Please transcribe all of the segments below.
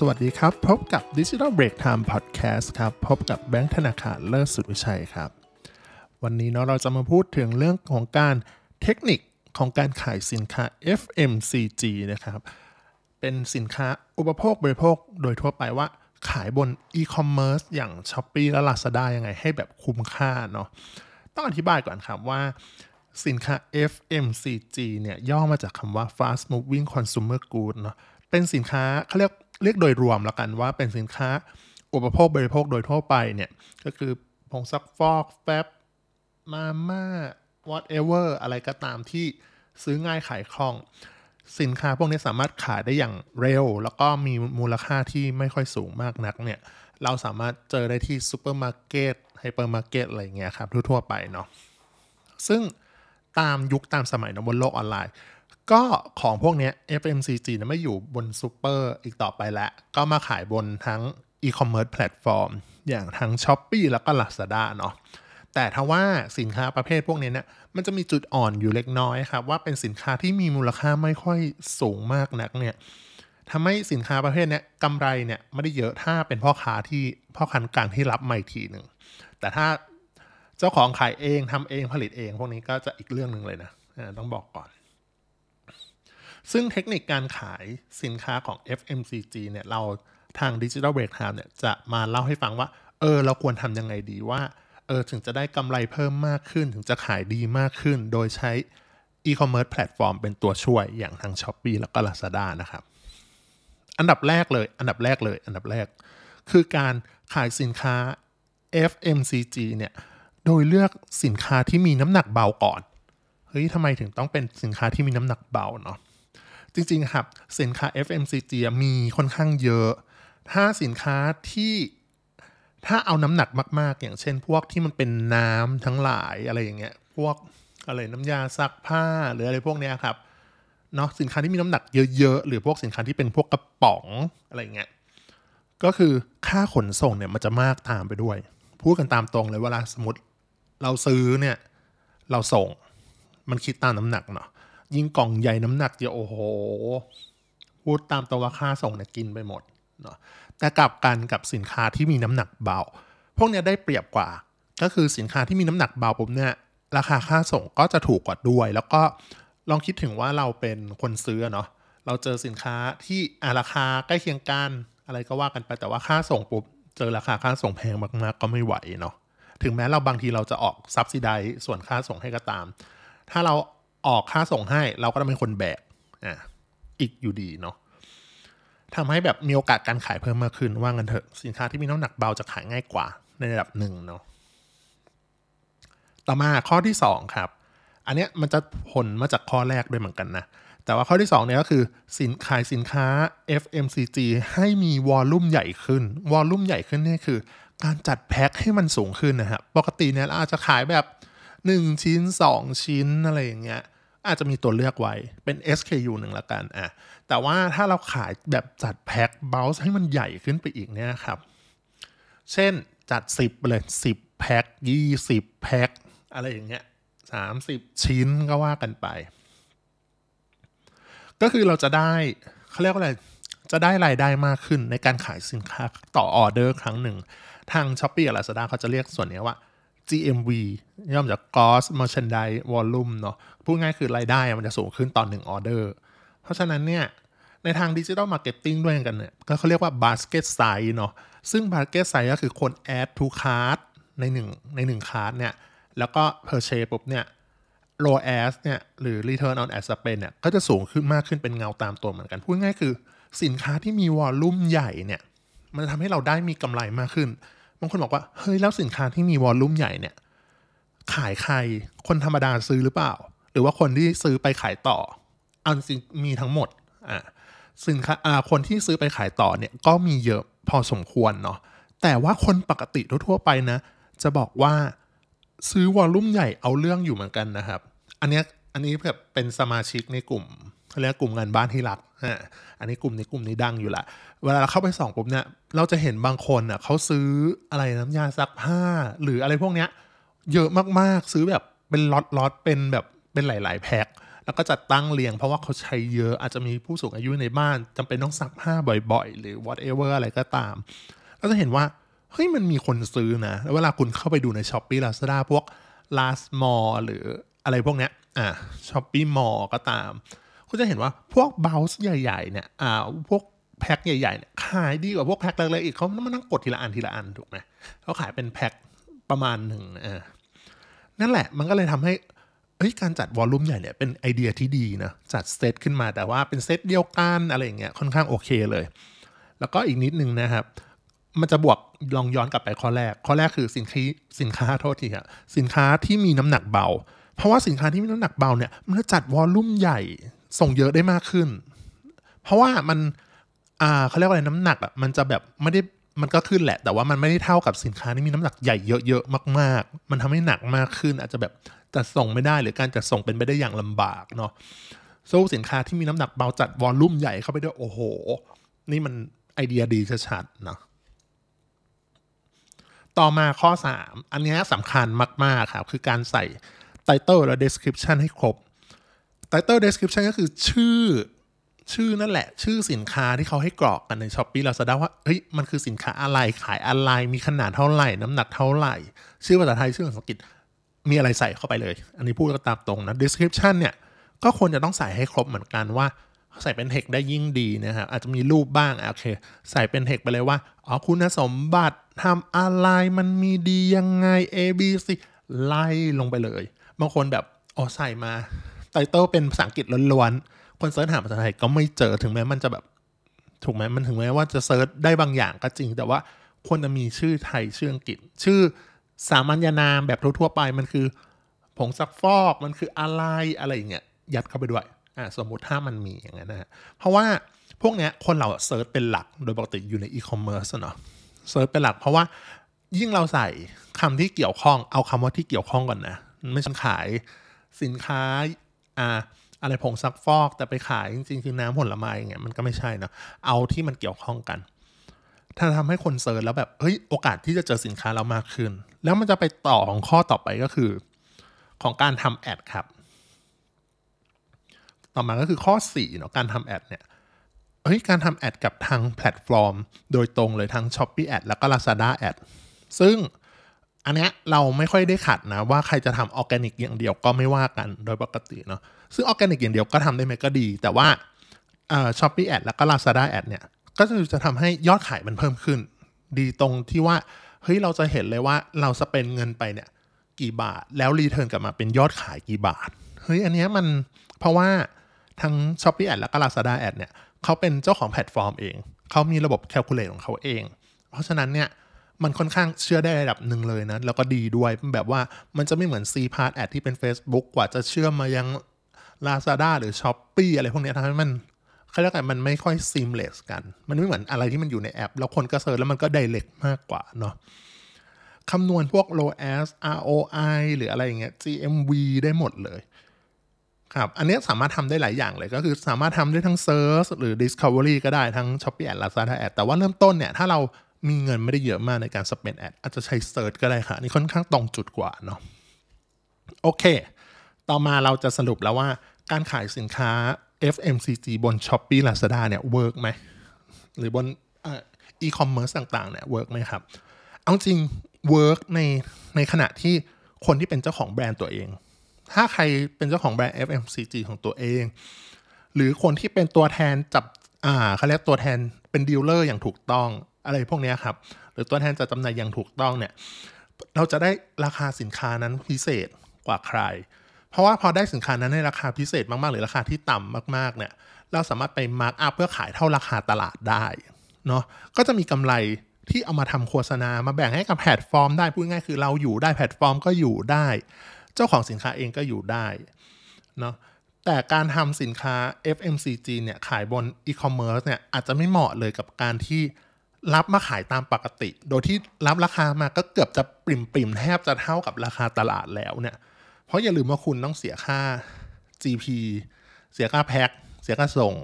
สวัสดีครับ พบกับ Digital Break Time Podcast ครับ พบกับแบงค์ธนาคารเลิศสุดวิชัยครับ วันนี้เนาะเราจะมาพูดถึงเรื่องของการเทคนิคของการขายสินค้า FMCG นะครับ เป็นสินค้าอุปโภคบริโภคโดยทั่วไปว่าขายบนอีคอมเมิร์ซอย่าง s h อ p e e และ Lazada ยังไงให้แบบคุ้มค่าเนาะต้องอธิบายก่อนครับว่าสินค้า FMCG เนี่ยย่อมาจากคำว่า Fast Moving Consumer Goods เนาะเป็นสินค้าเขาเรียก เรียกโดยรวมแล้วกันว่าเป็นสินค้าอุปโภคบริโภคโดยทั่วไปเนี่ย ก็คือผงซักฟอกแฟบมาม่า whatever อะไรก็ตามที่ซื้อง่ายขายคล่อง สินค้าพวกนี้สามารถขายได้อย่างเร็ว แล้วก็มีมูลค่าที่ไม่ค่อยสูงมากนักเนี่ย เราสามารถเจอได้ที่ซูเปอร์มาร์เก็ตไฮเปอร์มาร์เก็ตอะไรเงี้ยครับทั่วๆไปเนาะซึ่งตามยุคตามสมัยนะบนโลกออนไลน์ ก็ของพวกนี้ FMCG นะไม่อยู่บนซูเปอร์อีกต่อไปแล้ว ก็มาขายบนทั้งอีคอมเมิร์ซแพลตฟอร์มอย่างทั้ง Shopee แล้วก็ Lazada เนาะแต่ถ้าว่าสินค้าประเภทพวกนี้เนี่ยมันจะมีจุดอ่อนอยู่เล็กน้อยครับ ว่าเป็นสินค้าที่มีมูลค่าไม่ค่อยสูงมากนักเนี่ยทำให้สินค้าประเภทนี้กำไรเนี่ยไม่ได้เยอะถ้าเป็นพ่อค้าที่พ่อค้ากลางที่รับมาอีกทีหนึ่งแต่ถ้าเจ้าของขายเองทำเองผลิตเอง พวกนี้ก็จะอีกเรื่องหนึ่งเลยนะต้องบอกก่อน ซึ่งเทคนิคการขายสินค้าของ FMCG เนี่ยเราทาง Digital Break Time เนี่ยจะมาเล่าให้ฟังว่า เออ เราควรทำยังไงดีว่า เออ ถึงจะได้กำไรเพิ่มมากขึ้น ถึงจะขายดีมากขึ้น โดยใช้ e-commerce แพลตฟอร์มเป็นตัวช่วยอย่างทาง s h อ p e e แล้วก็ Lazada นะครับ อันดับแรกเลย อันดับแรกเลย อันดับแรก คือการขายสินค้า FMCG เนี่ย โดยเลือกสินค้าที่มีน้ำหนักเบาก่อน เฮ้ยทำไมถึงต้องเป็นสินค้าที่มีน้ำหนักเบาเนาะ จริงๆครับสินค้า FMCG มีค่อนข้างเยอะ ถ้าสินค้าที่ถ้าเอาน้ำหนักมาก ๆ อย่างเช่น พวกที่มันเป็นน้ำทั้งหลายอะไรอย่างเงี้ย พวกอะไรน้ำยาซักผ้าหรืออะไรพวกเนี้ยครับเนาะสินค้าที่มีน้ำหนักเยอะๆ หรือพวกสินค้าที่เป็นพวกกระป๋องอะไรเงี้ยก็คือค่าขนส่งเนี่ยมันจะมากตามไปด้วย พูดกันตามตรงเลยเวลาสมมติเราซื้อเนี่ยเราส่งมันคิดตามน้ำหนักเนาะ ยิ่งกล่องใหญ่น้ำหนักเยอะโอ้โห พูดตามตัวค่าส่งเนี่ยกินไปหมดเนาะแต่กลับกันกับสินค้าที่มีน้ำหนักเบา พวกเนี้ยได้เปรียบกว่า ก็คือสินค้าที่มีน้ำหนักเบาปุ๊บเนี่ยราคาค่าส่งก็จะถูกกว่าด้วย แล้วก็ลองคิดถึงว่าเราเป็นคนซื้อเนาะเราเจอสินค้าที่อ่ราคาใกล้เคียงกันอะไรก็ว่ากันไปแต่ว่าค่าส่งปุ๊บเจอราคาค่าส่งแพงมากๆ ก็ไม่ไหวเนาะถึงแม้เราบางทีเราจะออกซับซิไดส่วนค่าส่งให้ก็ตาม ถ้าเรา ออกค่าส่งให้ เราก็ต้องเป็นคนแบกอะอีกอยู่ดีเนาะทำให้แบบมีโอกาสการขายเพิ่มมากขึ้นว่างันเถอะสินค้าที่มีน้ำหนักเบาจะขายง่ายกว่าในระดับหนึ่งเนาะต่อมาข้อที่ 2 ครับ อันเนี้ยมันจะผลมาจากข้อแรกด้วยเหมือนกันนะ แต่ว่าข้อที่ 2 เนี่ยก็คือสินขายสินค้า FMCG ให้มีวอลลุ่มใหญ่ขึ้น วอลลุ่มใหญ่ขึ้นนี่คือ การจัดแพ็คให้มันสูงขึ้นนะฮะปกติเนี่ยเราอาจจะขายแบบ 1 ชิ้น 2 ชิ้นอะไรอย่างเงี้ย อาจจะมีตัวเลือกไว้เป็น SKU หนึ่งละกันอะแต่ว่าถ้าเราขายแบบจัดแพ็คเบลส์ให้มันใหญ่ขึ้นไปอีกเนี่ยครับ เช่นจัด 10ไปเลย 10 แพ็ค 20 แพ็ค อะไรอย่างเงี้ย 30 ชิ้นก็ว่ากันไป ก็คือเราจะได้เขาเรียกว่าอะไร จะได้รายได้มากขึ้นในการขายสินค้าต่อออเดอร์ครั้งหนึ่ง ทาง s h อ p e e กับ Lazada เขาจะเรียกส่วนนี้ว่า GMV ย่อมจาก Gross Merchandise Volume เนาะพูดง่ายคือรายได้มันจะสูงขึ้นต่อหนึ่งออเดอร์ เพราะฉะนั้นเนี่ย ในทางดิจิ t a ลมาร์เก็ตติ้งด้วยกันเนี่ย ก็เขาเรียกว่า basket size เนาะซึ่ง basket size ก็คือคน add to cart ในหนึ่งในหนึ่ง cart เนี่ย แล้วก็ purchase ปุ๊บเนี่ย ROAS เนี่ย หรือ return on ad spend เนี่ย ก็จะสูงขึ้นมากขึ้นเป็นเงาตามตัวเหมือนกัน พูดง่ายคือสินค้าที่มี volume ใหญ่เนี่ย มันทำให้เราได้มีกำไรมากขึ้น บางคนบอกว่าเฮ้ยแล้วสินค้าที่มี volume ใหญ่เนี่ยขายใครคนธรรมดาซื้อหรือเปล่า หรือว่าคนที่ซื้อไปขายต่ออันจริงมีทั้งหมดอ่าสินค้าอ่าคนที่ซื้อไปขายต่อเนี่ยก็มีเยอะพอสมควรเนาะแต่ว่าคนปกติทั่วไปนะ จะบอกว่าซื้อวอลลุ่มใหญ่เอาเรื่องอยู่เหมือนกันนะครับ อันนี้อันนี้แบบเป็นสมาชิกในกลุ่ม เขาเรียกกลุ่มงานบ้านที่รักอ่าอันนี้กลุ่มนี้กลุ่มนี้ดังอยู่ละ เวลาเราเข้าไปส่องปุ๊บเนี่ย เราจะเห็นบางคนอะเขาซื้ออะไรน้ำยาซักผ้า หรืออะไรพวกเนี้ย เยอะมากๆซื้อแบบเป็นล็อตล็อตเป็นแบบเป็นหลาย ๆ แพ็คแล้วก็จัดตั้งเรียงเพราะว่าเขาใช้เยอะอาจจะมีผู้สูงอายุในบ้านจำเป็นต้องซักผ้าบ่อย ๆ หรือ whatever อะไรก็ตามก็จะเห็นว่าเฮ้ยมันมีคนซื้อนะแล้วเวลาคุณเข้าไปดูใน Shopee Lazada พวก LazMall หรืออะไรพวกเนี้ยอ่า Shopee Mall ก็ตาม ก็จะเห็นว่าพวกเบลส์ใหญ่ๆเนี่ยอ่าพวกแพ็คใหญ่ๆเนี่ยขายดีกว่าพวกแพ็คเล็กๆอีกเขามานั่งกดทีละอันทีละอันถูกไหมเขาขายเป็นแพ็คประมาณหนึ่งอ่านั่นแหละมันก็เลยทำให้เฮ้ยการจัดวอลลุ่มใหญ่เนี่ยเป็นไอเดียที่ดีนะจัดเซตขึ้นมาแต่ว่าเป็นเซตเดียวกันอะไรอย่างเงี้ยค่อนข้างโอเคเลย แล้วก็อีกนิดนึงนะครับมันจะบวกลองย้อนกลับไปข้อแรก ข้อแรกคือสินค้าสินค้าโทษทีครับสินค้าที่มีน้ำหนักเบา เพราะว่าสินค้าที่มีน้ำหนักเบาเนี่ยมันจะจัดวอลลุ่มใหญ่ ส่งเยอะได้มากขึ้น เพราะว่ามันอ่าเขาเรียกว่าอะไรน้ำหนักอะมันจะแบบไม่ได้มันก็ขึ้นแหละ แต่ว่ามันไม่ได้เท่ากับสินค้าที่มีน้ำหนักใหญ่เยอะๆมาก ๆ มันทำให้หนักมากขึ้น อาจจะแบบจัดส่งไม่ได้หรือการจัดส่งเป็นไปได้อย่างลำบากเนาะสู้สินค้าที่มีน้ำหนักเบาจัดวอลลุ่มใหญ่เข้าไปด้วยโอ้โห นี่มันไอเดียดีชัดๆเนาะต่อมาข้อ 3 อันนี้สำคัญมาก ๆ ครับ คือการใส่ Title และ Description ให้ครบ Title Description ก็คือชื่อชื่อนั่นแหละ ชื่อสินค้าที่เขาให้กรอกกันใน s h อ p e e เราจะได้ว่าเฮ้ยมันคือสินค้าอะไรขายอะไร มีขนาดเท่าไหร่ น้ำหนักเท่าไหร่ ชื่อภาษาไทยชื่อภาษาอังกฤษมีอะไรใส่เข้าไปเลย อันนี้พูดก็ตามตรงนะ description เนี่ย ก็ควรจะต้องใส่ให้ครบเหมือนกันว่า ใส่เป็นเทคได้ยิ่งดีนะครับอาจจะมีรูปบ้างโอเค ใส่เป็นเทคไปเลยว่าอ๋อคุณสมบัติทำอะไรมันมีดียังไง A B C ไล่ลงไปเลย บางคนแบบอ๋อใส่มา title เป็นภาษาอังกฤษล้วนๆ คน search หาภาษาไทยก็ไม่เจอถึงแม้มันจะแบบถูกไหมมันถึงแม้ว่าจะ search ได้บางอย่างก็จริง แต่ว่าควรจะมีชื่อไทยชื่ออังกฤษ ชื่อสามัญนามแบบทั่วๆไปมันคือ ผงซักฟอกมันคืออะไรอะไรอย่างเงี้ยยัดเข้าไปด้วยอ่าสมมุติถ้ามันมีอย่างนั้นนะฮะเพราะว่าพวกเนี้ยคนเรา search เป็นหลักโดยปกติอยู่ในอีคอมเมิร์ซเนาะsearch เป็นหลักเพราะว่ายิ่งเราใส่คำที่เกี่ยวข้องเอาคำว่าที่เกี่ยวข้องก่อนนะ ไม่ใช่ขายสินค้า อ่าอะไรผงซักฟอกแต่ไปขายจริงๆคือน้ำผลไม้อย่างเงี้ยมันก็ไม่ใช่เนาะเอาที่มันเกี่ยวข้องกัน ถ้าทำให้คน search แล้วแบบเฮ้ยโอกาสที่จะเจอสินค้าเรามากขึ้น แล้วมันจะไปต่อของข้อต่อไปก็คือ ของการทำ ad ครับ ต่อมาก็คือข้อ4เนาะการทำ ad เนี่ยเฮ้ยการทำ ad กับทางแพลตฟอร์ม โดยตรงเลยทั้ง Shopee Ad แล้วก็ Lazada Ad ซึ่ง อันเนี้ยเราไม่ค่อยได้ขัดนะ ว่าใครจะทำออร์แกนิกอย่างเดียวก็ไม่ว่ากันโดยปกติเนาะซึ่งออร์แกนิกอย่างเดียวก็ทำได้ไหมก็ดี แต่ว่าช้อปปี้แอดแล้วก็ Lazada แอดเนี่ย ก็จะจะทำให้ยอดขายมันเพิ่มขึ้น ดีตรงที่ว่าเฮ้ยเราจะเห็นเลยว่าเรา spend เงินไปเนี่ยกี่บาท แล้ว return กลับมาเป็นยอดขายกี่บาทเฮ้ยอันนี้มันเพราะว่าทั้ง Shopee Ad และก็ Lazada Ad เนี่ยเขาเป็นเจ้าของแพลตฟอร์มเอง เขามีระบบ calculate ของเขาเอง เพราะฉะนั้นเนี่ย มันค่อนข้างเชื่อได้ระดับหนึ่งเลยนะ แล้วก็ดีด้วยแบบว่ามันจะไม่เหมือน CPAS Ad ที่เป็น Facebook กว่าจะเชื่อมมายัง Lazada หรือ Shopee อะไรพวกนี้ทำให้มันเขาเรียกไงมันไม่ค่อย seamless กัน มันไม่เหมือนอะไรที่มันอยู่ในแอป แล้วคนก็ search แล้วมันก็ direct มากกว่าเนาะคำนวณพวก ROAS ROI หรืออะไรอย่างเงี้ย GMV ได้หมดเลยครับ อันนี้สามารถทำได้หลายอย่างเลย ก็คือสามารถทำได้ทั้ง Search หรือ Discovery ก็ได้ทั้ง Shopee Ad Lazada Ad แต่ว่าเริ่มต้นเนี่ย ถ้าเรา มีเงินไม่ได้เยอะมากในการ spend ad อาจจะใช้ Search ก็ได้ค่ะ นี่ค่อนข้างตรงจุดกว่าเนาะโอเค ต่อมาเราจะสรุปแล้วว่าการขายสินค้า FMCG บน Shopee Lazada เนี่ยเวิร์กไหม หรือบนอีคอมเมิร์ซต่างๆเนี่ย work ไหมครับ เอาจริง work ในในขณะที่คนที่เป็นเจ้าของแบรนด์ตัวเอง ถ้าใครเป็นเจ้าของแบรนด์ FMCG ของตัวเอง หรือคนที่เป็นตัวแทนจับอ่าเขาเรียกตัวแทนเป็น dealer อย่างถูกต้อง อะไรพวกนี้ครับ หรือตัวแทนจัดจำหน่ายอย่างถูกต้องเนี่ย เราจะได้ราคาสินค้านั้นพิเศษกว่าใคร เพราะว่าพอได้สินค้านั้นในราคาพิเศษมากๆ หรือราคาที่ต่ำมากๆเนี่ย เราสามารถไป mark up เพื่อขายเท่าราคาตลาดได้เนาะ ก็จะมีกำไรที่เอามาทำโฆษณา มาแบ่งให้กับแพลตฟอร์ม ได้พูดง่ายคือเราอยู่ได้แพลตฟอร์มก็อยู่ได้ เจ้าของสินค้าเองก็อยู่ได้เนาะแต่การทำสินค้า FMCG เนี่ยขายบนอีคอมเมิร์ซเนี่ยอาจจะไม่เหมาะเลยกับการที่ รับมาขายตามปกติ โดยที่รับราคามาก็เกือบจะปริ่มปริ่มแทบจะเท่ากับราคาตลาดแล้วเนี่ย เพราะอย่าลืมว่าคุณต้องเสียค่า GP เสียค่าแพ็คเสียค่าส่ง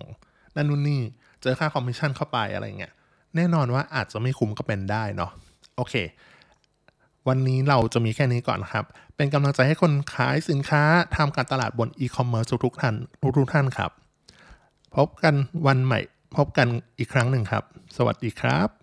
นั่นนู่นนี่ เจอค่าคอมมิชชั่นเข้าไปอะไรเงี้ย แน่นอนว่าอาจจะไม่คุ้มก็เป็นได้เนาะ โอเค วันนี้เราจะมีแค่นี้ก่อนครับ เป็นกำลังใจให้คนขายสินค้าทำการตลาดบนอีคอมเมิร์ซทุกท่านทุกท่านครับ พบกันวันใหม่ พบกันอีกครั้งหนึ่งครับ สวัสดีครับ